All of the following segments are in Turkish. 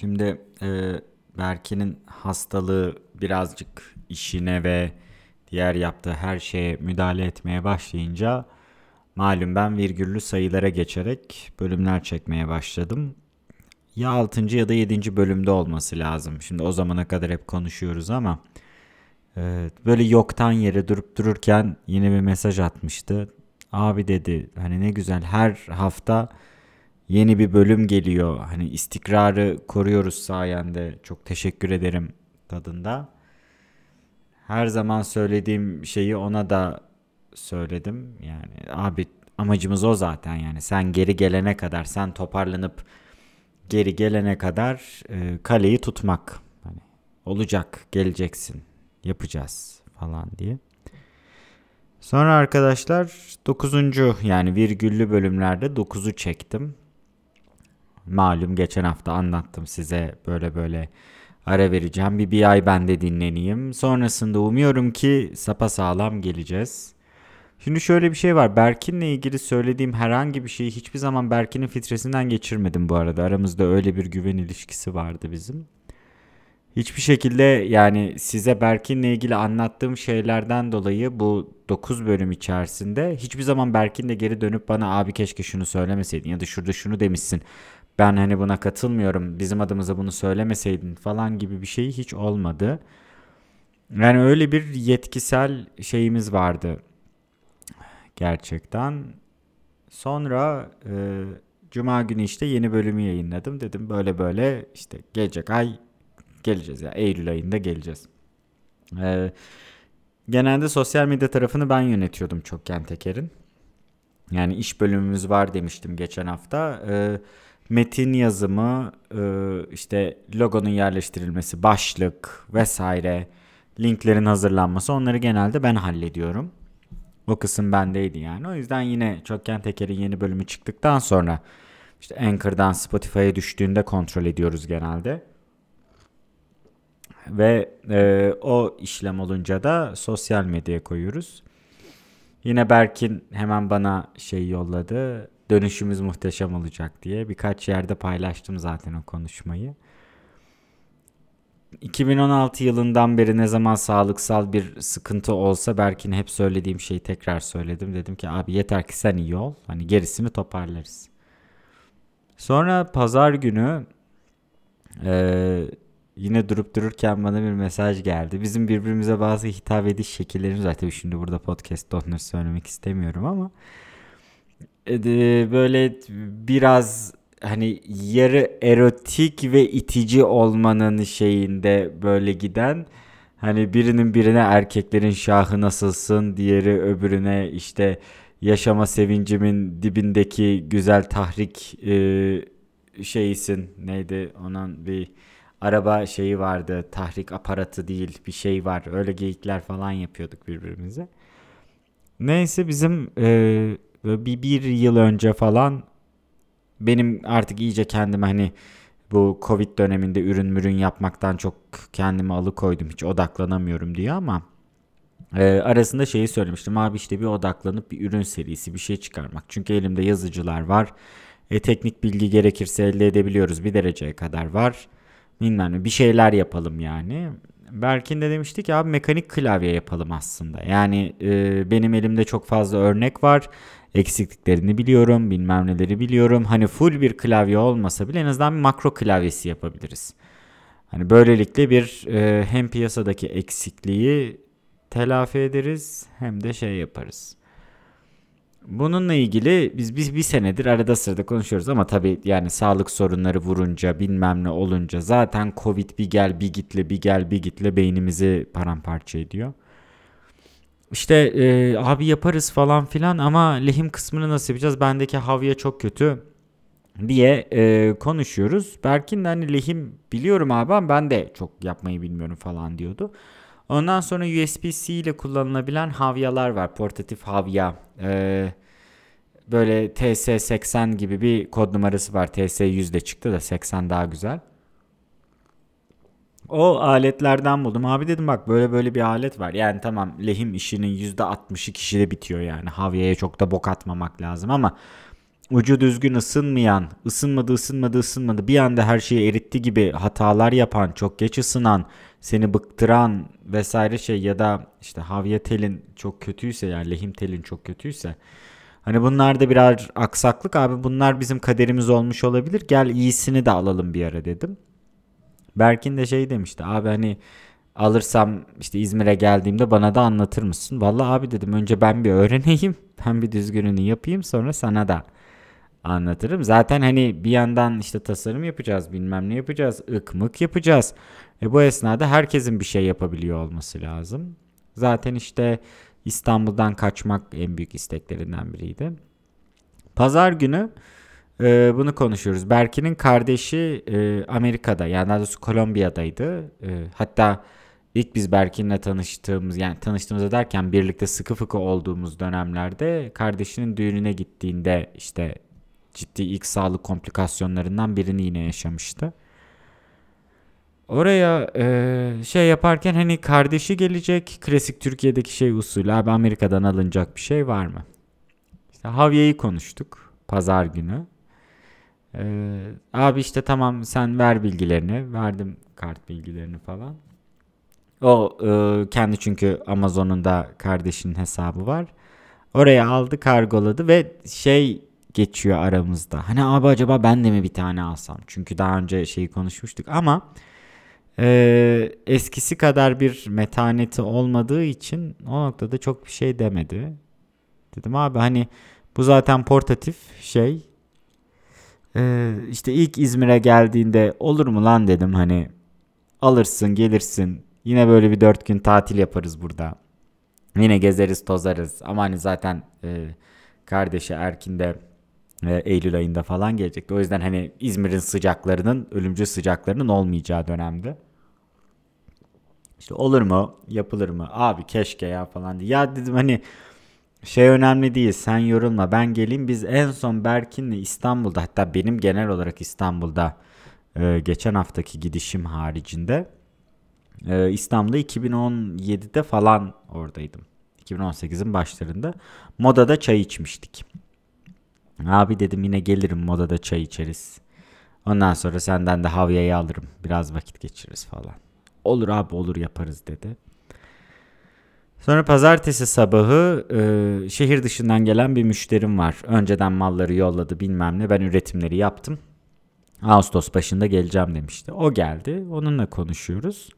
Şimdi e, Berke'nin hastalığı birazcık işine ve diğer yaptığı her şeye müdahale etmeye başlayınca malum ben virgüllü sayılara geçerek bölümler çekmeye başladım. Ya 6. ya da 7. bölümde olması lazım. Şimdi o zamana kadar hep konuşuyoruz ama e, böyle yoktan yere durup dururken yine bir mesaj atmıştı. Abi dedi hani ne güzel her hafta yeni bir bölüm geliyor. Hani istikrarı koruyoruz sayende. Çok teşekkür ederim tadında. Her zaman söylediğim şeyi ona da söyledim. Yani abi amacımız o zaten yani. Sen geri gelene kadar, sen toparlanıp geri gelene kadar e, kaleyi tutmak. Hani olacak, geleceksin, yapacağız falan diye. Sonra arkadaşlar 9. yani virgüllü bölümlerde 9'u çektim. Malum geçen hafta anlattım size böyle böyle ara vereceğim. Bir, bir ay ben de dinleneyim. Sonrasında umuyorum ki sapa sağlam geleceğiz. Şimdi şöyle bir şey var. Berkin'le ilgili söylediğim herhangi bir şeyi hiçbir zaman Berkin'in filtresinden geçirmedim bu arada. Aramızda öyle bir güven ilişkisi vardı bizim. Hiçbir şekilde yani size Berkin'le ilgili anlattığım şeylerden dolayı bu 9 bölüm içerisinde hiçbir zaman Berkin de geri dönüp bana abi keşke şunu söylemeseydin ya da şurada şunu demişsin ben hani buna katılmıyorum bizim adımıza bunu söylemeseydin falan gibi bir şey hiç olmadı. Yani öyle bir yetkisel şeyimiz vardı gerçekten. Sonra e, Cuma günü işte yeni bölümü yayınladım. Dedim böyle böyle işte gelecek ay geleceğiz ya Eylül ayında geleceğiz. E, genelde sosyal medya tarafını ben yönetiyordum Çokgen Teker'in. Yani iş bölümümüz var demiştim geçen hafta. Eee metin yazımı, e, işte logonun yerleştirilmesi, başlık vesaire, linklerin hazırlanması onları genelde ben hallediyorum. O kısım bendeydi yani. O yüzden yine Çökken Teker'in yeni bölümü çıktıktan sonra işte Anchor'dan Spotify'a düştüğünde kontrol ediyoruz genelde. Ve e, o işlem olunca da sosyal medyaya koyuyoruz. Yine Berkin hemen bana şey yolladı dönüşümüz muhteşem olacak diye birkaç yerde paylaştım zaten o konuşmayı. 2016 yılından beri ne zaman sağlıksal bir sıkıntı olsa Berkin hep söylediğim şeyi tekrar söyledim. Dedim ki abi yeter ki sen iyi ol. Hani gerisini toparlarız. Sonra pazar günü e, yine durup dururken bana bir mesaj geldi. Bizim birbirimize bazı hitap ediş şekillerimiz var. Tabii şimdi burada podcast'ta onları söylemek istemiyorum ama böyle biraz hani yarı erotik ve itici olmanın şeyinde böyle giden hani birinin birine erkeklerin şahı nasılsın diğeri öbürüne işte yaşama sevincimin dibindeki güzel tahrik e, şeysin neydi onun bir araba şeyi vardı tahrik aparatı değil bir şey var öyle geyikler falan yapıyorduk birbirimize. Neyse bizim e, Böyle bir, bir yıl önce falan benim artık iyice kendime hani bu Covid döneminde ürün mürün yapmaktan çok kendimi alıkoydum. Hiç odaklanamıyorum diye ama e, arasında şeyi söylemiştim. Abi işte bir odaklanıp bir ürün serisi bir şey çıkarmak. Çünkü elimde yazıcılar var. E, teknik bilgi gerekirse elde edebiliyoruz. Bir dereceye kadar var. Bilmem bir şeyler yapalım yani. Berkin de demişti ki abi mekanik klavye yapalım aslında. Yani e, benim elimde çok fazla örnek var eksikliklerini biliyorum, bilmem neleri biliyorum. Hani full bir klavye olmasa bile en azından bir makro klavyesi yapabiliriz. Hani böylelikle bir e, hem piyasadaki eksikliği telafi ederiz hem de şey yaparız. Bununla ilgili biz biz bir senedir arada sırada konuşuyoruz ama tabii yani sağlık sorunları vurunca bilmem ne olunca zaten Covid bir gel bir gitle bir gel bir gitle beynimizi paramparça ediyor. İşte e, abi yaparız falan filan ama lehim kısmını nasıl yapacağız? Bendeki havya çok kötü diye e, konuşuyoruz. Berkin de hani lehim biliyorum abi ama ben de çok yapmayı bilmiyorum falan diyordu. Ondan sonra USB-C ile kullanılabilen havyalar var. Portatif havya. Ee, böyle TS80 gibi bir kod numarası var. TS100 de çıktı da 80 daha güzel. O aletlerden buldum. Abi dedim bak böyle böyle bir alet var. Yani tamam lehim işinin %60'ı kişide bitiyor yani. Havyaya çok da bok atmamak lazım ama ucu düzgün ısınmayan, ısınmadı ısınmadı ısınmadı bir anda her şeyi eritti gibi hatalar yapan, çok geç ısınan, seni bıktıran vesaire şey ya da işte havya telin çok kötüyse yani lehim telin çok kötüyse hani bunlar da birer aksaklık abi bunlar bizim kaderimiz olmuş olabilir gel iyisini de alalım bir ara dedim. Berkin de şey demişti abi hani alırsam işte İzmir'e geldiğimde bana da anlatır mısın? Vallahi abi dedim önce ben bir öğreneyim ben bir düzgününü yapayım sonra sana da anlatırım. Zaten hani bir yandan işte tasarım yapacağız, bilmem ne yapacağız, ıkmık yapacağız. E bu esnada herkesin bir şey yapabiliyor olması lazım. Zaten işte İstanbul'dan kaçmak en büyük isteklerinden biriydi. Pazar günü e, bunu konuşuyoruz. Berkin'in kardeşi e, Amerika'da yani daha doğrusu Kolombiya'daydı. E, hatta ilk biz Berkin'le tanıştığımız yani tanıştığımızda derken birlikte sıkı fıkı olduğumuz dönemlerde kardeşinin düğününe gittiğinde işte ciddi ilk sağlık komplikasyonlarından birini yine yaşamıştı. Oraya e, şey yaparken hani kardeşi gelecek klasik Türkiye'deki şey usulü abi Amerika'dan alınacak bir şey var mı? İşte Havya'yı konuştuk pazar günü. Ee, abi işte tamam sen ver bilgilerini. Verdim kart bilgilerini falan. O e, kendi çünkü Amazon'un da kardeşinin hesabı var. Oraya aldı kargoladı ve şey geçiyor aramızda. Hani abi acaba ben de mi bir tane alsam? Çünkü daha önce şeyi konuşmuştuk ama e, eskisi kadar bir metaneti olmadığı için o noktada çok bir şey demedi. Dedim abi hani bu zaten portatif şey. E, işte ilk İzmir'e geldiğinde olur mu lan dedim hani alırsın gelirsin. Yine böyle bir dört gün tatil yaparız burada. Yine gezeriz tozarız. Ama hani zaten e, kardeşi Erkin de e, Eylül ayında falan gelecekti. O yüzden hani İzmir'in sıcaklarının, ölümcül sıcaklarının olmayacağı dönemde. İşte olur mu? Yapılır mı? Abi keşke ya falan diye. Ya dedim hani şey önemli değil sen yorulma ben geleyim. Biz en son Berkin'le İstanbul'da hatta benim genel olarak İstanbul'da e, geçen haftaki gidişim haricinde e, İstanbul'da 2017'de falan oradaydım. 2018'in başlarında modada çay içmiştik. Abi dedim yine gelirim modada çay içeriz. Ondan sonra senden de havyayı alırım. Biraz vakit geçiririz falan. Olur abi olur yaparız dedi. Sonra pazartesi sabahı e, şehir dışından gelen bir müşterim var. Önceden malları yolladı bilmem ne. Ben üretimleri yaptım. Ağustos başında geleceğim demişti. O geldi. Onunla konuşuyoruz.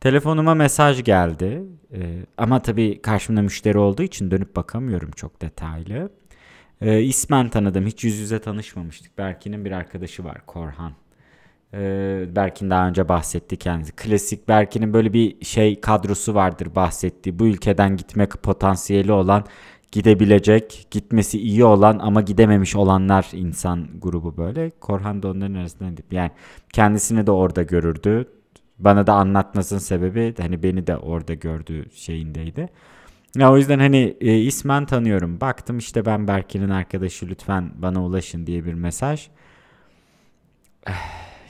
Telefonuma mesaj geldi. E, ama tabii karşımda müşteri olduğu için dönüp bakamıyorum çok detaylı. E, ismen tanıdım. Hiç yüz yüze tanışmamıştık. Berkin'in bir arkadaşı var Korhan. E, Berkin daha önce bahsetti kendisi. Klasik Berkin'in böyle bir şey kadrosu vardır bahsettiği. Bu ülkeden gitmek potansiyeli olan, gidebilecek, gitmesi iyi olan ama gidememiş olanlar insan grubu böyle. Korhan da onların arasında. Yani kendisini de orada görürdü. Bana da anlatmasının sebebi hani beni de orada gördüğü şeyindeydi. Ya o yüzden hani e, ismen tanıyorum. Baktım işte ben Berkin'in arkadaşı lütfen bana ulaşın diye bir mesaj.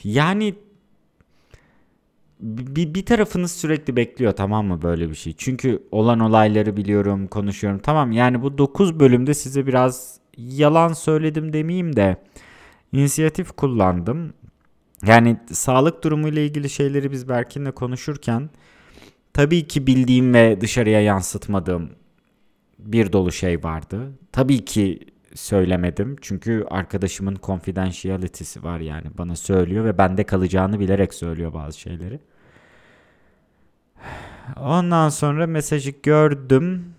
Yani bir, bir tarafınız sürekli bekliyor tamam mı böyle bir şey. Çünkü olan olayları biliyorum, konuşuyorum. Tamam yani bu 9 bölümde size biraz yalan söyledim demeyeyim de inisiyatif kullandım. Yani sağlık durumu ile ilgili şeyleri biz Berkin'le konuşurken tabii ki bildiğim ve dışarıya yansıtmadığım bir dolu şey vardı. Tabii ki söylemedim. Çünkü arkadaşımın confidentiality'si var yani bana söylüyor ve bende kalacağını bilerek söylüyor bazı şeyleri. Ondan sonra mesajı gördüm.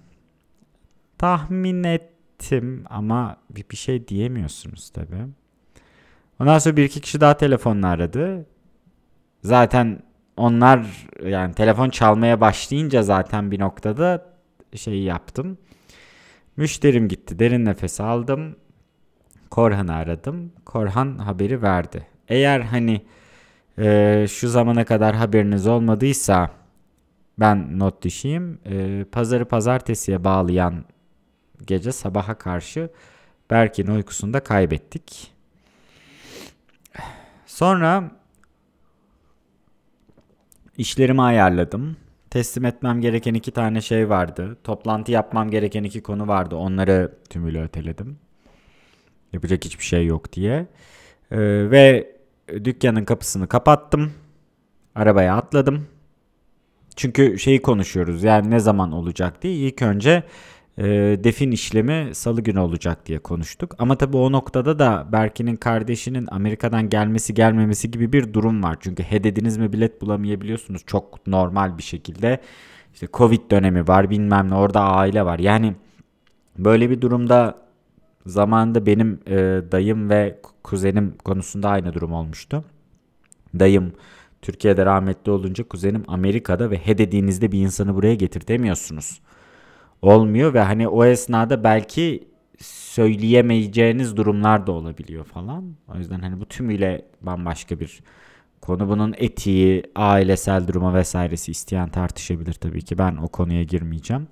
Tahmin ettim ama bir, bir şey diyemiyorsunuz tabi. Ondan sonra bir iki kişi daha telefonla aradı. Zaten onlar yani telefon çalmaya başlayınca zaten bir noktada şeyi yaptım. Müşterim gitti. Derin nefes aldım. Korhan'ı aradım. Korhan haberi verdi. Eğer hani e, şu zamana kadar haberiniz olmadıysa ben not düşeyim. E, pazarı pazartesiye bağlayan gece sabaha karşı Berk'in uykusunu da kaybettik. Sonra işlerimi ayarladım. Teslim etmem gereken iki tane şey vardı. Toplantı yapmam gereken iki konu vardı. Onları tümüyle öteledim. Yapacak hiçbir şey yok diye. Ee, ve dükkanın kapısını kapattım. Arabaya atladım. Çünkü şeyi konuşuyoruz yani ne zaman olacak diye. İlk önce e, defin işlemi salı günü olacak diye konuştuk. Ama tabii o noktada da Berkin'in kardeşinin Amerika'dan gelmesi gelmemesi gibi bir durum var. Çünkü he dediniz mi bilet bulamayabiliyorsunuz çok normal bir şekilde. İşte Covid dönemi var bilmem ne orada aile var. Yani böyle bir durumda zamanında benim e, dayım ve kuzenim konusunda aynı durum olmuştu. Dayım Türkiye'de rahmetli olunca kuzenim Amerika'da ve he bir insanı buraya getirtemiyorsunuz. Olmuyor ve hani o esnada belki söyleyemeyeceğiniz durumlar da olabiliyor falan. O yüzden hani bu tümüyle bambaşka bir konu. Bunun etiği, ailesel duruma vesairesi isteyen tartışabilir tabii ki. Ben o konuya girmeyeceğim.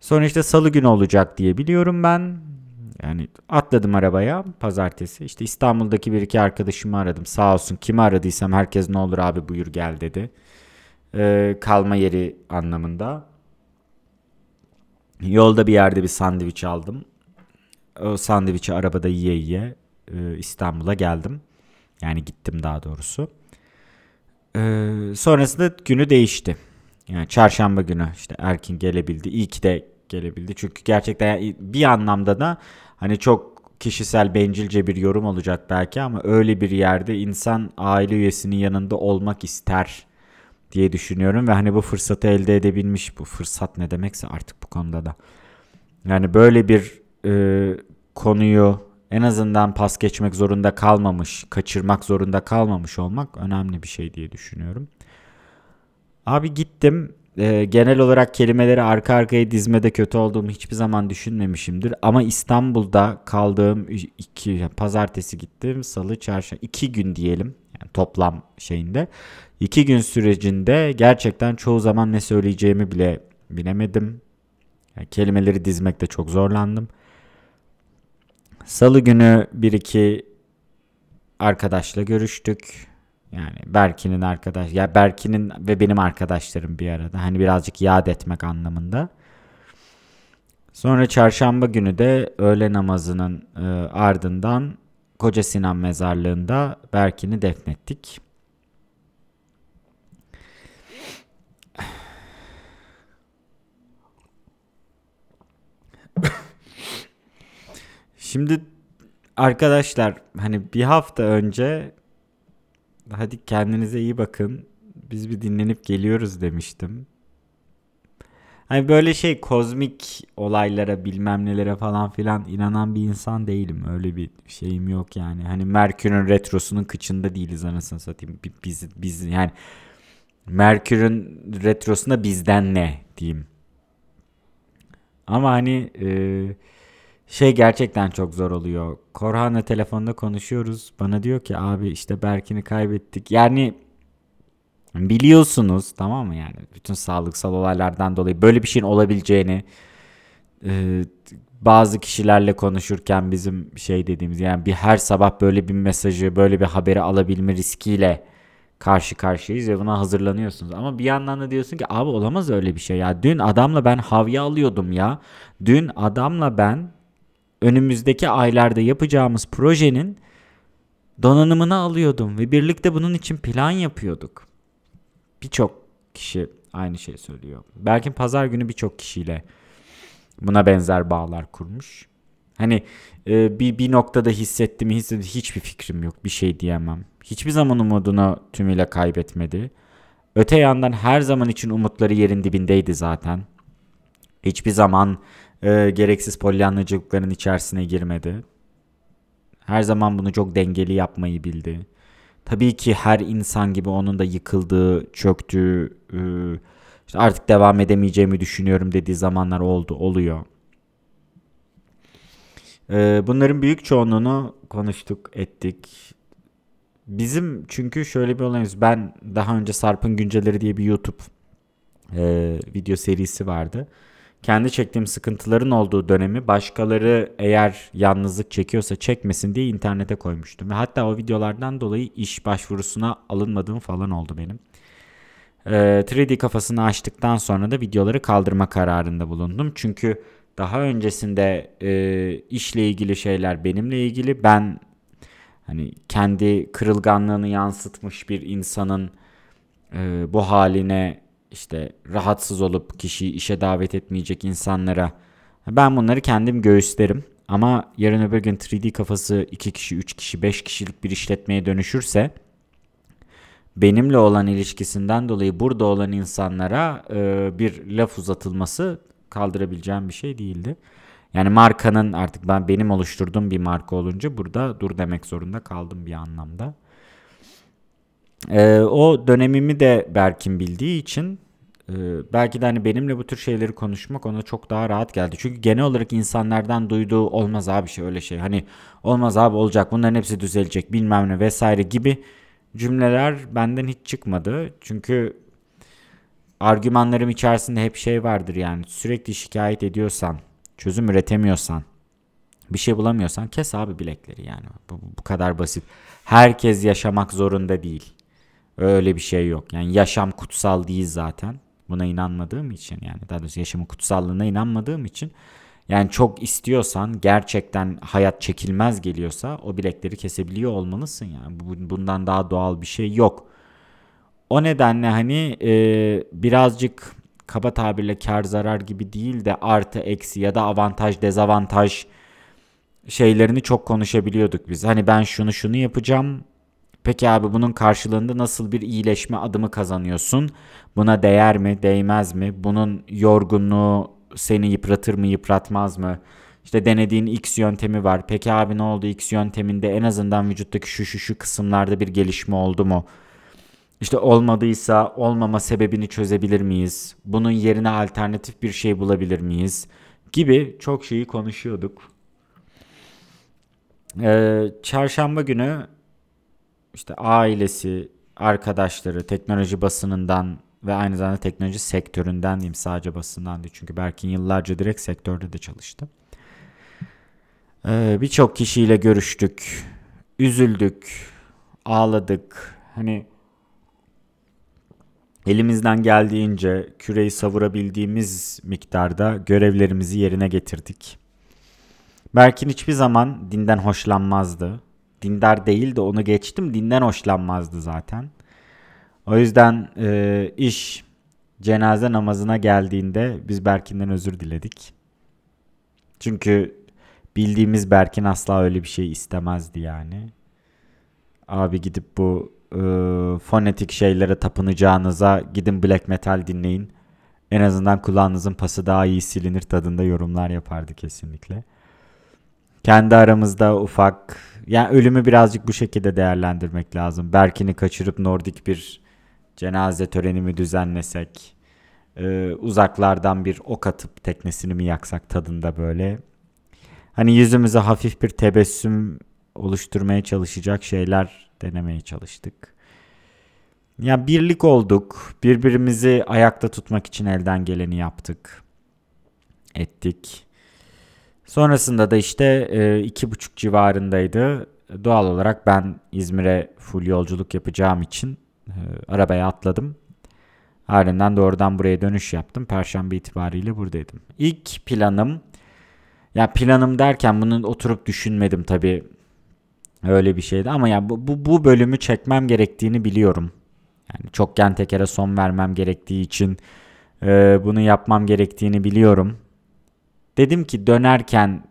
Sonra işte salı günü olacak diye biliyorum ben. Yani atladım arabaya pazartesi. İşte İstanbul'daki bir iki arkadaşımı aradım. Sağ olsun kimi aradıysam herkes ne olur abi buyur gel dedi. Ee, kalma yeri anlamında. Yolda bir yerde bir sandviç aldım. O sandviçi arabada yiye yiye e, İstanbul'a geldim. Yani gittim daha doğrusu. Ee, sonrasında günü değişti. Yani çarşamba günü işte Erkin gelebildi. İyi ki de gelebildi. Çünkü gerçekten bir anlamda da hani çok kişisel bencilce bir yorum olacak belki ama öyle bir yerde insan aile üyesinin yanında olmak ister diye düşünüyorum ve hani bu fırsatı elde edebilmiş bu fırsat ne demekse artık bu konuda da yani böyle bir e, konuyu en azından pas geçmek zorunda kalmamış, kaçırmak zorunda kalmamış olmak önemli bir şey diye düşünüyorum. Abi gittim. E, genel olarak kelimeleri arka arkaya dizmede kötü olduğumu hiçbir zaman düşünmemişimdir. Ama İstanbul'da kaldığım iki pazartesi gittim, salı, çarşamba iki gün diyelim. Yani toplam şeyinde. iki gün sürecinde gerçekten çoğu zaman ne söyleyeceğimi bile bilemedim. Yani kelimeleri dizmekte çok zorlandım. Salı günü bir iki arkadaşla görüştük. Yani Berkin'in arkadaş ya Berkin'in ve benim arkadaşlarım bir arada. Hani birazcık yad etmek anlamında. Sonra çarşamba günü de öğle namazının e, ardından Koca Sinan mezarlığında Berkin'i defnettik. Şimdi arkadaşlar hani bir hafta önce hadi kendinize iyi bakın. Biz bir dinlenip geliyoruz demiştim. Hani böyle şey kozmik olaylara bilmem nelere falan filan inanan bir insan değilim. Öyle bir şeyim yok yani. Hani Merkür'ün retrosunun kıçında değiliz anasını satayım. Biz, biz yani Merkür'ün retrosunda bizden ne diyeyim. Ama hani e, şey gerçekten çok zor oluyor. Korhan'la telefonda konuşuyoruz. Bana diyor ki abi işte Berkin'i kaybettik. Yani biliyorsunuz tamam mı yani bütün sağlıksal olaylardan dolayı böyle bir şeyin olabileceğini e, bazı kişilerle konuşurken bizim şey dediğimiz yani bir her sabah böyle bir mesajı böyle bir haberi alabilme riskiyle karşı karşıyayız ve buna hazırlanıyorsunuz. Ama bir yandan da diyorsun ki abi olamaz öyle bir şey ya. Dün adamla ben havya alıyordum ya. Dün adamla ben önümüzdeki aylarda yapacağımız projenin donanımını alıyordum ve birlikte bunun için plan yapıyorduk. Birçok kişi aynı şeyi söylüyor. Belki pazar günü birçok kişiyle buna benzer bağlar kurmuş. Hani e, bir bir noktada hissettim hissettim hiçbir fikrim yok bir şey diyemem. Hiçbir zaman umudunu tümüyle kaybetmedi. Öte yandan her zaman için umutları yerin dibindeydi zaten. Hiçbir zaman e, gereksiz polyanlıcılıkların içerisine girmedi. Her zaman bunu çok dengeli yapmayı bildi. Tabii ki her insan gibi onun da yıkıldığı, çöktüğü, e, işte artık devam edemeyeceğimi düşünüyorum dediği zamanlar oldu, oluyor. Bunların büyük çoğunluğunu konuştuk, ettik. Bizim çünkü şöyle bir olayımız. Ben daha önce Sarp'ın Günceleri diye bir YouTube video serisi vardı kendi çektiğim sıkıntıların olduğu dönemi başkaları eğer yalnızlık çekiyorsa çekmesin diye internete koymuştum. Ve hatta o videolardan dolayı iş başvurusuna alınmadığım falan oldu benim. Ee, 3D kafasını açtıktan sonra da videoları kaldırma kararında bulundum. Çünkü daha öncesinde e, işle ilgili şeyler benimle ilgili. Ben hani kendi kırılganlığını yansıtmış bir insanın e, bu haline işte rahatsız olup kişiyi işe davet etmeyecek insanlara ben bunları kendim göğüslerim. Ama yarın öbür gün 3D kafası 2 kişi, 3 kişi, 5 kişilik bir işletmeye dönüşürse benimle olan ilişkisinden dolayı burada olan insanlara e, bir laf uzatılması kaldırabileceğim bir şey değildi. Yani markanın artık ben benim oluşturduğum bir marka olunca burada dur demek zorunda kaldım bir anlamda. Ee, o dönemimi de Berkin bildiği için e, belki de hani benimle bu tür şeyleri konuşmak ona çok daha rahat geldi. Çünkü genel olarak insanlardan duyduğu olmaz abi şey öyle şey. Hani olmaz abi olacak bunların hepsi düzelecek bilmem ne vesaire gibi cümleler benden hiç çıkmadı. Çünkü argümanlarım içerisinde hep şey vardır yani sürekli şikayet ediyorsan, çözüm üretemiyorsan, bir şey bulamıyorsan kes abi bilekleri yani. Bu, bu kadar basit. Herkes yaşamak zorunda değil. Öyle bir şey yok. Yani yaşam kutsal değil zaten. Buna inanmadığım için yani daha doğrusu yaşamın kutsallığına inanmadığım için yani çok istiyorsan gerçekten hayat çekilmez geliyorsa o bilekleri kesebiliyor olmalısın yani. Bundan daha doğal bir şey yok. O nedenle hani e, birazcık kaba tabirle kar zarar gibi değil de artı eksi ya da avantaj dezavantaj şeylerini çok konuşabiliyorduk biz. Hani ben şunu şunu yapacağım. Peki abi bunun karşılığında nasıl bir iyileşme adımı kazanıyorsun? Buna değer mi, değmez mi? Bunun yorgunluğu seni yıpratır mı, yıpratmaz mı? İşte denediğin X yöntemi var. Peki abi ne oldu X yönteminde en azından vücuttaki şu şu şu kısımlarda bir gelişme oldu mu? İşte olmadıysa olmama sebebini çözebilir miyiz? Bunun yerine alternatif bir şey bulabilir miyiz? Gibi çok şeyi konuşuyorduk. Ee, çarşamba günü işte ailesi, arkadaşları, teknoloji basınından ve aynı zamanda teknoloji sektöründen diyeyim sadece basından değil. Çünkü Berkin yıllarca direkt sektörde de çalıştı. Ee, Birçok kişiyle görüştük, üzüldük, ağladık. Hani elimizden geldiğince küreyi savurabildiğimiz miktarda görevlerimizi yerine getirdik. Berkin hiçbir zaman dinden hoşlanmazdı. Dindar değil de onu geçtim dinden hoşlanmazdı zaten. O yüzden e, iş cenaze namazına geldiğinde biz Berkin'den özür diledik. Çünkü bildiğimiz Berkin asla öyle bir şey istemezdi yani. Abi gidip bu e, fonetik şeylere tapınacağınıza gidin black metal dinleyin. En azından kulağınızın pası daha iyi silinir tadında yorumlar yapardı kesinlikle. Kendi aramızda ufak yani ölümü birazcık bu şekilde değerlendirmek lazım. Berkin'i kaçırıp Nordik bir cenaze töreni mi düzenlesek? Ee, uzaklardan bir ok atıp teknesini mi yaksak tadında böyle. Hani yüzümüze hafif bir tebessüm oluşturmaya çalışacak şeyler denemeye çalıştık. Ya birlik olduk. Birbirimizi ayakta tutmak için elden geleni yaptık. Ettik. Sonrasında da işte e, iki buçuk civarındaydı. Doğal olarak ben İzmir'e full yolculuk yapacağım için e, arabaya atladım. Ardından doğrudan buraya dönüş yaptım. Perşembe itibariyle buradaydım. İlk planım ya planım derken bunu oturup düşünmedim tabii. Öyle bir şeydi ama ya bu, bu, bu bölümü çekmem gerektiğini biliyorum. Yani çok gen tekere son vermem gerektiği için e, bunu yapmam gerektiğini biliyorum. Dedim ki dönerken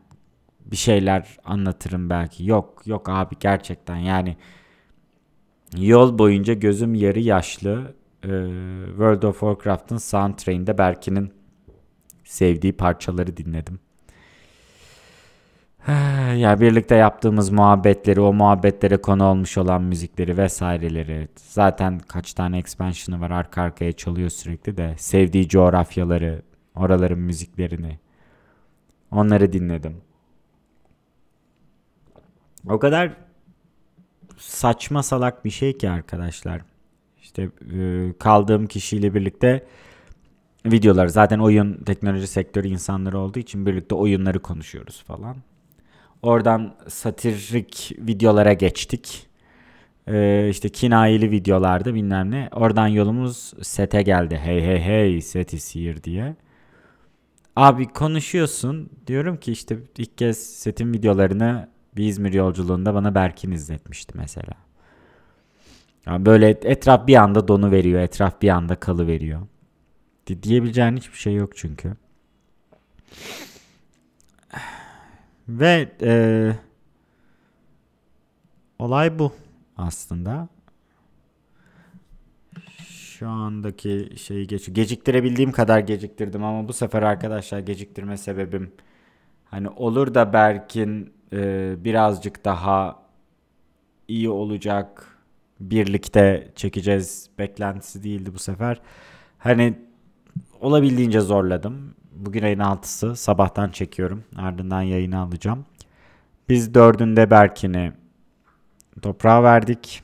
bir şeyler anlatırım belki. Yok yok abi gerçekten yani yol boyunca gözüm yarı yaşlı e, World of Warcraft'ın soundtrack'inde Berkin'in sevdiği parçaları dinledim. ya birlikte yaptığımız muhabbetleri, o muhabbetlere konu olmuş olan müzikleri vesaireleri. Zaten kaç tane expansion'ı var arka arkaya çalıyor sürekli de. Sevdiği coğrafyaları, oraların müziklerini. Onları dinledim. O kadar saçma salak bir şey ki arkadaşlar. İşte e, kaldığım kişiyle birlikte videolar zaten oyun teknoloji sektörü insanları olduğu için birlikte oyunları konuşuyoruz falan. Oradan satirik videolara geçtik. Ee, işte kinayeli videolarda bilmem ne. Oradan yolumuz sete geldi. Hey hey hey set is here diye. Abi konuşuyorsun. Diyorum ki işte ilk kez setin videolarını bir İzmir yolculuğunda bana Berkin izletmişti mesela. Yani böyle etraf bir anda donu veriyor. Etraf bir anda kalı veriyor. Diyebileceğin hiçbir şey yok çünkü. Ve e, olay bu aslında. Şu andaki şeyi geç geciktirebildiğim kadar geciktirdim ama bu sefer arkadaşlar geciktirme sebebim hani olur da Berk'in e, birazcık daha iyi olacak birlikte çekeceğiz beklentisi değildi bu sefer. Hani olabildiğince zorladım. Bugün ayın 6'sı sabahtan çekiyorum. Ardından yayını alacağım. Biz dördünde Berkin'i toprağa verdik.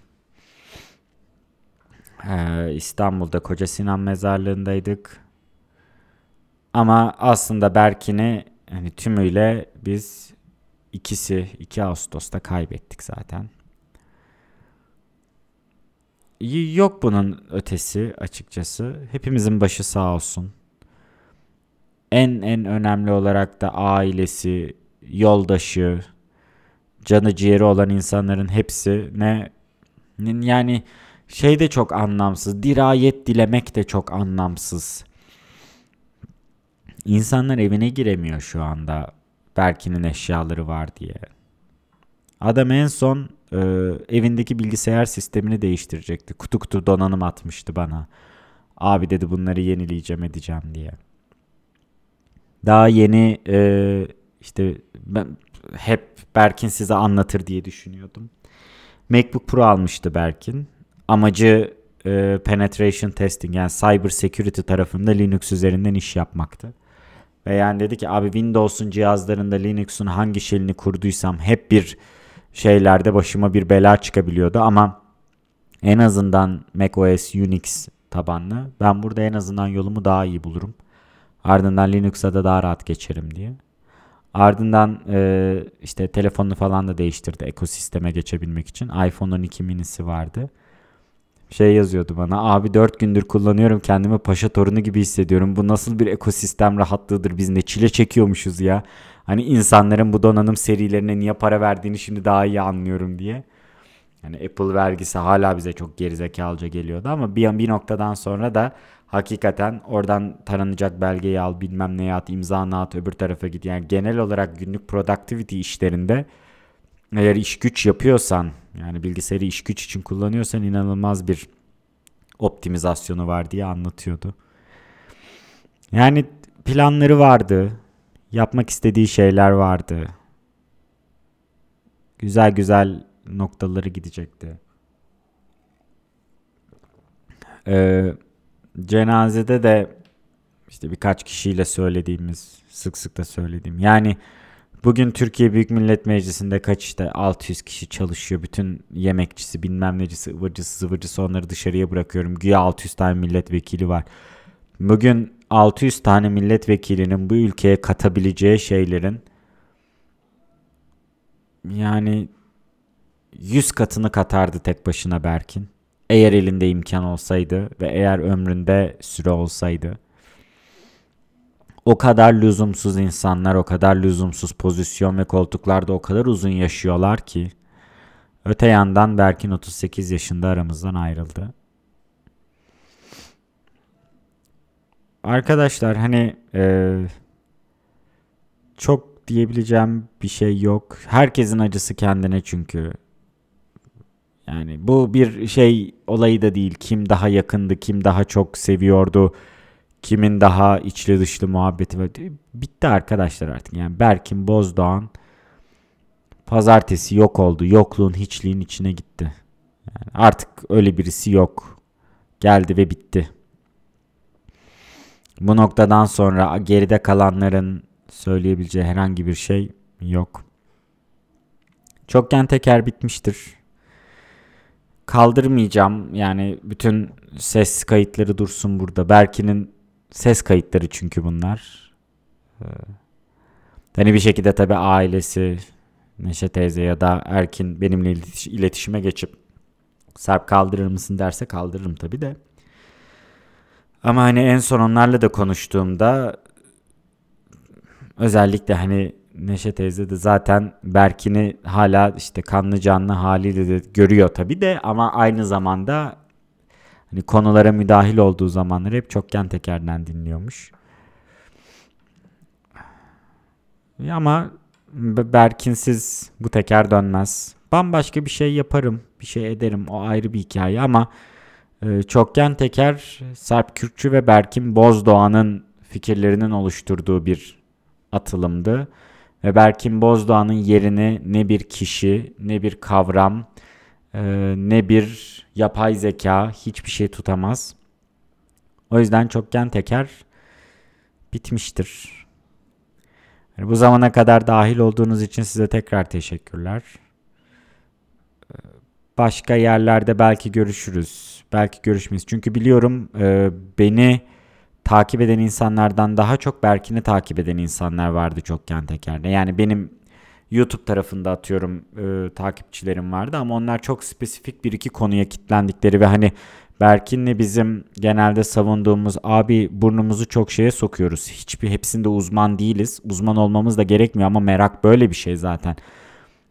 Ee, İstanbul'da Koca Sinan mezarlığındaydık. Ama aslında Berkin'i hani tümüyle biz ikisi 2 Ağustos'ta kaybettik zaten. Yok bunun ötesi açıkçası. Hepimizin başı sağ olsun. En en önemli olarak da ailesi, yoldaşı, canı ciğeri olan insanların hepsi ne yani şey de çok anlamsız. Dirayet dilemek de çok anlamsız. İnsanlar evine giremiyor şu anda. Berkin'in eşyaları var diye. Adam en son e, evindeki bilgisayar sistemini değiştirecekti. Kutu kutu donanım atmıştı bana. Abi dedi bunları yenileyeceğim edeceğim diye. Daha yeni e, işte ben hep Berkin size anlatır diye düşünüyordum. MacBook Pro almıştı Berkin. Amacı e, penetration testing yani cyber security tarafında Linux üzerinden iş yapmaktı. Ve yani dedi ki abi Windows'un cihazlarında Linux'un hangi shell'ini kurduysam hep bir şeylerde başıma bir bela çıkabiliyordu ama en azından macOS Unix tabanlı ben burada en azından yolumu daha iyi bulurum. Ardından Linux'a da daha rahat geçerim diye. Ardından e, işte telefonunu falan da değiştirdi ekosisteme geçebilmek için. iPhone 12 minisi vardı. Şey yazıyordu bana abi 4 gündür kullanıyorum kendimi paşa torunu gibi hissediyorum. Bu nasıl bir ekosistem rahatlığıdır biz ne çile çekiyormuşuz ya. Hani insanların bu donanım serilerine niye para verdiğini şimdi daha iyi anlıyorum diye. Yani Apple vergisi hala bize çok gerizekalıca geliyordu ama bir, bir noktadan sonra da hakikaten oradan taranacak belgeyi al bilmem neye at imzanı at öbür tarafa git. Yani genel olarak günlük productivity işlerinde eğer iş güç yapıyorsan yani bilgisayarı iş güç için kullanıyorsan inanılmaz bir optimizasyonu var diye anlatıyordu. Yani planları vardı. Yapmak istediği şeyler vardı. Güzel güzel noktaları gidecekti. Ee, cenazede de işte birkaç kişiyle söylediğimiz, sık sık da söylediğim. Yani bugün Türkiye Büyük Millet Meclisi'nde kaç işte 600 kişi çalışıyor. Bütün yemekçisi, bilmem necisi, ıvırcısı, zıvırcısı onları dışarıya bırakıyorum. Güya 600 tane milletvekili var. Bugün 600 tane milletvekilinin bu ülkeye katabileceği şeylerin yani 100 katını katardı tek başına Berkin. Eğer elinde imkan olsaydı ve eğer ömründe süre olsaydı. O kadar lüzumsuz insanlar, o kadar lüzumsuz pozisyon ve koltuklarda o kadar uzun yaşıyorlar ki. Öte yandan Berkin 38 yaşında aramızdan ayrıldı. Arkadaşlar hani e, çok diyebileceğim bir şey yok. Herkesin acısı kendine çünkü. Yani bu bir şey olayı da değil. Kim daha yakındı, kim daha çok seviyordu, kimin daha içli dışlı muhabbeti var. Bitti arkadaşlar artık. Yani Berkin Bozdoğan pazartesi yok oldu. Yokluğun hiçliğin içine gitti. Yani artık öyle birisi yok. Geldi ve bitti. Bu noktadan sonra geride kalanların söyleyebileceği herhangi bir şey yok. Çokken teker bitmiştir. Kaldırmayacağım yani bütün ses kayıtları dursun burada. Berkin'in ses kayıtları çünkü bunlar. Ee, hani bir şekilde tabi ailesi Neşe teyze ya da Erkin benimle iletişime geçip Serp kaldırır mısın derse kaldırırım tabi de. Ama hani en son onlarla da konuştuğumda özellikle hani Neşe teyze de zaten Berkin'i hala işte kanlı canlı haliyle de görüyor tabi de ama aynı zamanda hani konulara müdahil olduğu zamanları hep çokgen tekerden dinliyormuş. Ama Berkinsiz bu teker dönmez. Bambaşka bir şey yaparım, bir şey ederim. O ayrı bir hikaye ama e, çokgen teker Sarp Kürkçü ve Berkin Bozdoğan'ın fikirlerinin oluşturduğu bir atılımdı. Ve Berkin Bozdoğan'ın yerini ne bir kişi, ne bir kavram, e, ne bir yapay zeka hiçbir şey tutamaz. O yüzden çokgen teker bitmiştir. Bu zamana kadar dahil olduğunuz için size tekrar teşekkürler. Ee, başka yerlerde belki görüşürüz. Belki görüşmeyiz. Çünkü biliyorum e, beni takip eden insanlardan daha çok Berkin'i takip eden insanlar vardı çokken tekerde. Yani benim YouTube tarafında atıyorum e, takipçilerim vardı ama onlar çok spesifik bir iki konuya kitlendikleri ve hani Berkin'le bizim genelde savunduğumuz abi burnumuzu çok şeye sokuyoruz. Hiçbir hepsinde uzman değiliz. Uzman olmamız da gerekmiyor ama merak böyle bir şey zaten.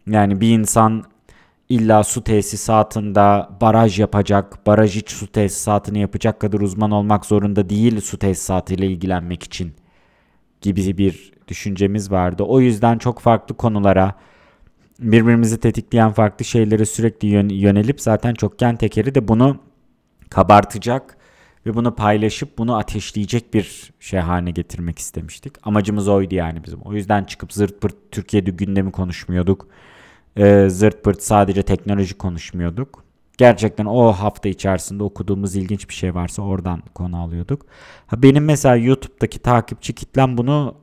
Yani bir insan illa su tesisatında baraj yapacak, baraj iç su tesisatını yapacak kadar uzman olmak zorunda değil su tesisatıyla ilgilenmek için gibi bir düşüncemiz vardı. O yüzden çok farklı konulara birbirimizi tetikleyen farklı şeylere sürekli yönelip zaten çokgen tekeri de bunu kabartacak ve bunu paylaşıp bunu ateşleyecek bir şey haline getirmek istemiştik. Amacımız oydu yani bizim. O yüzden çıkıp zırt pırt Türkiye'de gündemi konuşmuyorduk. Ee, zırt pırt sadece teknoloji konuşmuyorduk. Gerçekten o hafta içerisinde okuduğumuz ilginç bir şey varsa oradan konu alıyorduk. Ha benim mesela YouTube'daki takipçi kitlem bunu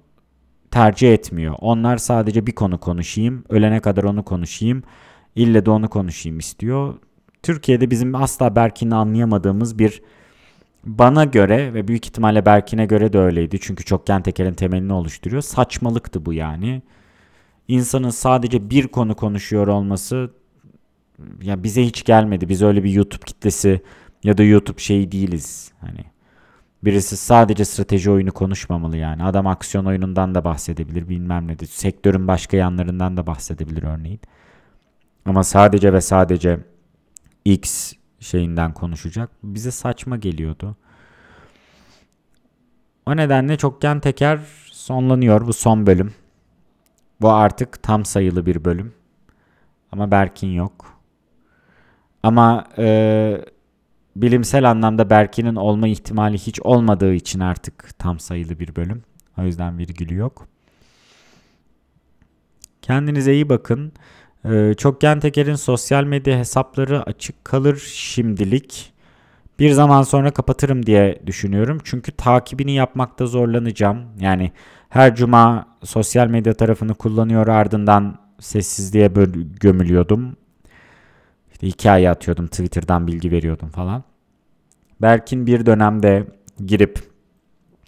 tercih etmiyor. Onlar sadece bir konu konuşayım, ölene kadar onu konuşayım, ille de onu konuşayım istiyor. Türkiye'de bizim asla Berkin'i anlayamadığımız bir bana göre ve büyük ihtimalle Berkin'e göre de öyleydi. Çünkü çokgen tekerin temelini oluşturuyor. Saçmalıktı bu yani. İnsanın sadece bir konu konuşuyor olması ya bize hiç gelmedi. Biz öyle bir YouTube kitlesi ya da YouTube şeyi değiliz. Hani birisi sadece strateji oyunu konuşmamalı yani. Adam aksiyon oyunundan da bahsedebilir bilmem ne de. Sektörün başka yanlarından da bahsedebilir örneğin. Ama sadece ve sadece X şeyinden konuşacak. Bize saçma geliyordu. O nedenle çokgen teker sonlanıyor bu son bölüm. Bu artık tam sayılı bir bölüm. Ama Berkin yok. Ama e, bilimsel anlamda Berkin'in olma ihtimali hiç olmadığı için artık tam sayılı bir bölüm. O yüzden virgülü yok. Kendinize iyi bakın. Ee, Çokgen Teker'in sosyal medya hesapları açık kalır şimdilik. Bir zaman sonra kapatırım diye düşünüyorum. Çünkü takibini yapmakta zorlanacağım. Yani her cuma sosyal medya tarafını kullanıyor ardından sessizliğe gömülüyordum. İşte hikaye atıyordum, Twitter'dan bilgi veriyordum falan. Berkin bir dönemde girip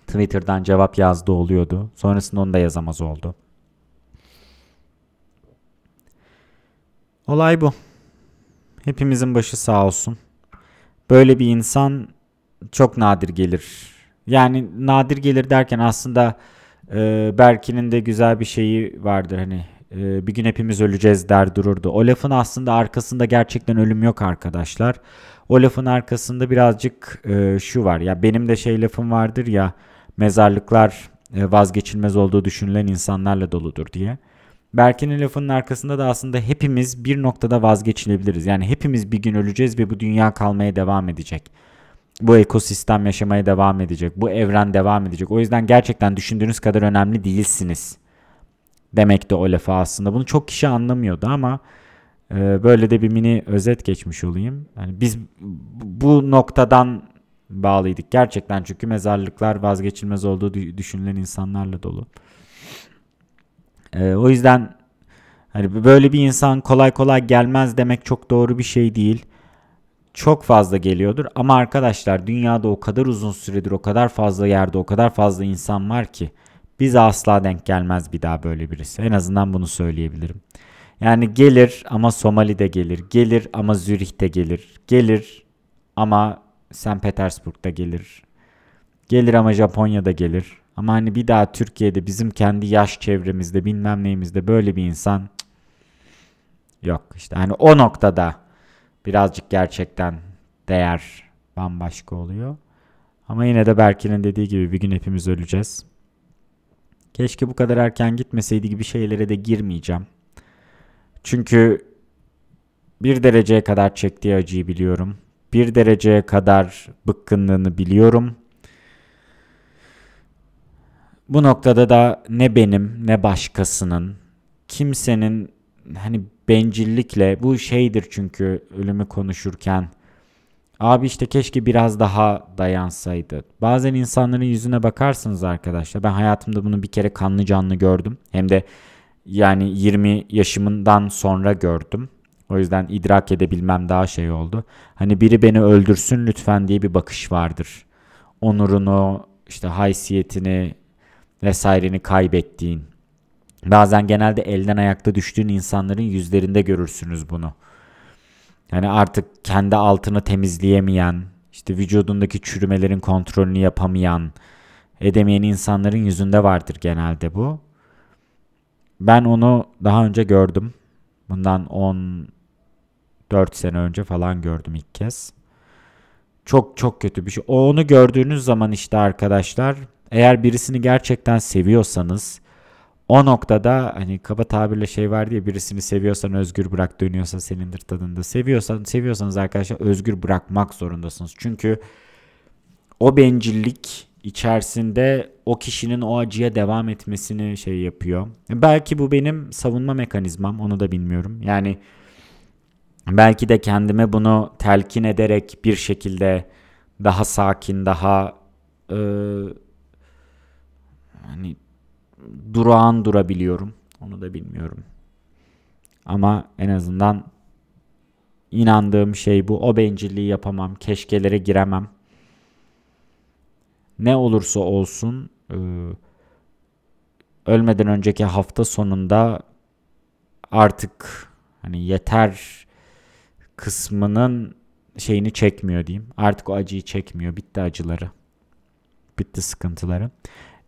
Twitter'dan cevap yazdı oluyordu. Sonrasında onu da yazamaz oldu. Olay bu. Hepimizin başı sağ olsun. Böyle bir insan çok nadir gelir. Yani nadir gelir derken aslında e, Berkin'in de güzel bir şeyi vardır hani e, bir gün hepimiz öleceğiz der dururdu. O lafın aslında arkasında gerçekten ölüm yok arkadaşlar. O lafın arkasında birazcık e, şu var ya benim de şey lafım vardır ya mezarlıklar e, vazgeçilmez olduğu düşünülen insanlarla doludur diye. Berkin'in lafının arkasında da aslında hepimiz bir noktada vazgeçilebiliriz. Yani hepimiz bir gün öleceğiz ve bu dünya kalmaya devam edecek. Bu ekosistem yaşamaya devam edecek. Bu evren devam edecek. O yüzden gerçekten düşündüğünüz kadar önemli değilsiniz. Demek de o lafı aslında. Bunu çok kişi anlamıyordu ama e, böyle de bir mini özet geçmiş olayım. Yani biz bu noktadan bağlıydık. Gerçekten çünkü mezarlıklar vazgeçilmez olduğu düşünülen insanlarla dolu. E, o yüzden hani böyle bir insan kolay kolay gelmez demek çok doğru bir şey değil. Çok fazla geliyordur ama arkadaşlar dünyada o kadar uzun süredir o kadar fazla yerde o kadar fazla insan var ki bize asla denk gelmez bir daha böyle birisi. En azından bunu söyleyebilirim. Yani gelir ama Somali'de gelir. Gelir ama Zürih'te gelir. Gelir ama St. Petersburg'da gelir. Gelir ama Japonya'da gelir. Ama hani bir daha Türkiye'de bizim kendi yaş çevremizde bilmem neyimizde böyle bir insan yok. işte hani o noktada birazcık gerçekten değer bambaşka oluyor. Ama yine de Berkin'in dediği gibi bir gün hepimiz öleceğiz. Keşke bu kadar erken gitmeseydi gibi şeylere de girmeyeceğim. Çünkü bir dereceye kadar çektiği acıyı biliyorum. Bir dereceye kadar bıkkınlığını biliyorum. Bu noktada da ne benim ne başkasının kimsenin hani bencillikle bu şeydir çünkü ölümü konuşurken abi işte keşke biraz daha dayansaydı. Bazen insanların yüzüne bakarsınız arkadaşlar. Ben hayatımda bunu bir kere kanlı canlı gördüm. Hem de yani 20 yaşımından sonra gördüm. O yüzden idrak edebilmem daha şey oldu. Hani biri beni öldürsün lütfen diye bir bakış vardır. Onurunu, işte haysiyetini vesaireni kaybettiğin. Bazen genelde elden ayakta düştüğün insanların yüzlerinde görürsünüz bunu. Yani artık kendi altını temizleyemeyen, işte vücudundaki çürümelerin kontrolünü yapamayan, edemeyen insanların yüzünde vardır genelde bu. Ben onu daha önce gördüm. Bundan 14 sene önce falan gördüm ilk kez. Çok çok kötü bir şey. Onu gördüğünüz zaman işte arkadaşlar eğer birisini gerçekten seviyorsanız o noktada hani kaba tabirle şey var diye birisini seviyorsan özgür bırak dönüyorsa senindir tadında. Seviyorsan seviyorsanız arkadaşlar özgür bırakmak zorundasınız. Çünkü o bencillik içerisinde o kişinin o acıya devam etmesini şey yapıyor. Belki bu benim savunma mekanizmam onu da bilmiyorum. Yani belki de kendime bunu telkin ederek bir şekilde daha sakin, daha e, hani durağan durabiliyorum. Onu da bilmiyorum. Ama en azından inandığım şey bu. O bencilliği yapamam. Keşkelere giremem. Ne olursa olsun e, ölmeden önceki hafta sonunda artık hani yeter kısmının şeyini çekmiyor diyeyim. Artık o acıyı çekmiyor. Bitti acıları. Bitti sıkıntıları.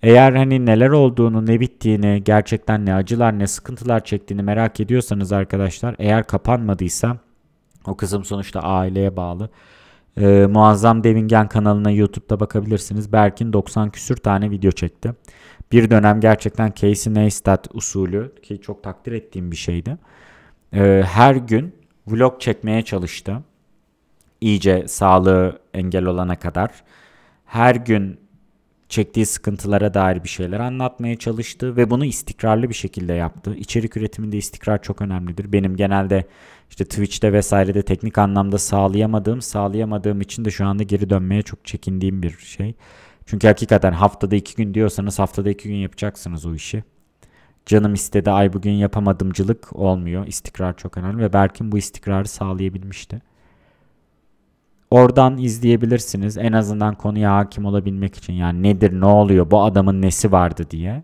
Eğer hani neler olduğunu, ne bittiğini, gerçekten ne acılar, ne sıkıntılar çektiğini merak ediyorsanız arkadaşlar, eğer kapanmadıysa o kısım sonuçta aileye bağlı. Ee, Muazzam Devingen kanalına YouTube'da bakabilirsiniz. Berkin 90 küsür tane video çekti. Bir dönem gerçekten Casey Neistat usulü ki çok takdir ettiğim bir şeydi. Ee, her gün vlog çekmeye çalıştı. İyice sağlığı engel olana kadar. Her gün çektiği sıkıntılara dair bir şeyler anlatmaya çalıştı ve bunu istikrarlı bir şekilde yaptı. İçerik üretiminde istikrar çok önemlidir. Benim genelde işte Twitch'te vesairede teknik anlamda sağlayamadığım, sağlayamadığım için de şu anda geri dönmeye çok çekindiğim bir şey. Çünkü hakikaten haftada iki gün diyorsanız haftada iki gün yapacaksınız o işi. Canım istedi ay bugün yapamadımcılık olmuyor. İstikrar çok önemli ve Berkin bu istikrarı sağlayabilmişti. Oradan izleyebilirsiniz. En azından konuya hakim olabilmek için. Yani nedir, ne oluyor, bu adamın nesi vardı diye.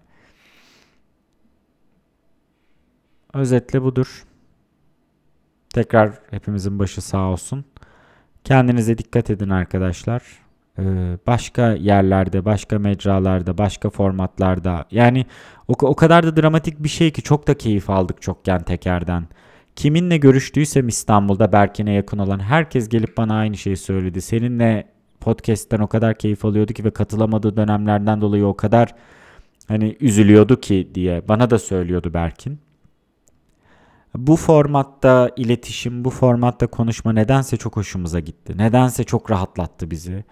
Özetle budur. Tekrar hepimizin başı sağ olsun. Kendinize dikkat edin arkadaşlar. Ee, başka yerlerde, başka mecralarda, başka formatlarda. Yani o, o kadar da dramatik bir şey ki çok da keyif aldık çokken tekerden. Kiminle görüştüysem İstanbul'da Berkin'e yakın olan herkes gelip bana aynı şeyi söyledi. Seninle podcast'ten o kadar keyif alıyordu ki ve katılamadığı dönemlerden dolayı o kadar hani üzülüyordu ki diye bana da söylüyordu Berkin. Bu formatta iletişim, bu formatta konuşma nedense çok hoşumuza gitti. Nedense çok rahatlattı bizi.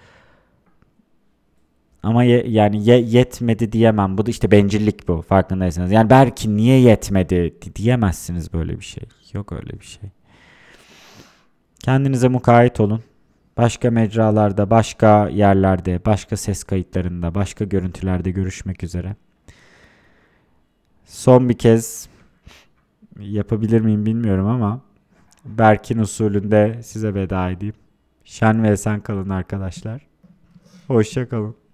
Ama ye, yani ye, yetmedi diyemem. Bu da işte bencillik bu farkındaysanız. Yani belki niye yetmedi diyemezsiniz böyle bir şey. Yok öyle bir şey. Kendinize mukayyet olun. Başka mecralarda, başka yerlerde, başka ses kayıtlarında, başka görüntülerde görüşmek üzere. Son bir kez yapabilir miyim bilmiyorum ama Berkin usulünde size veda edeyim. Şen ve esen kalın arkadaşlar. Hoşça kalın.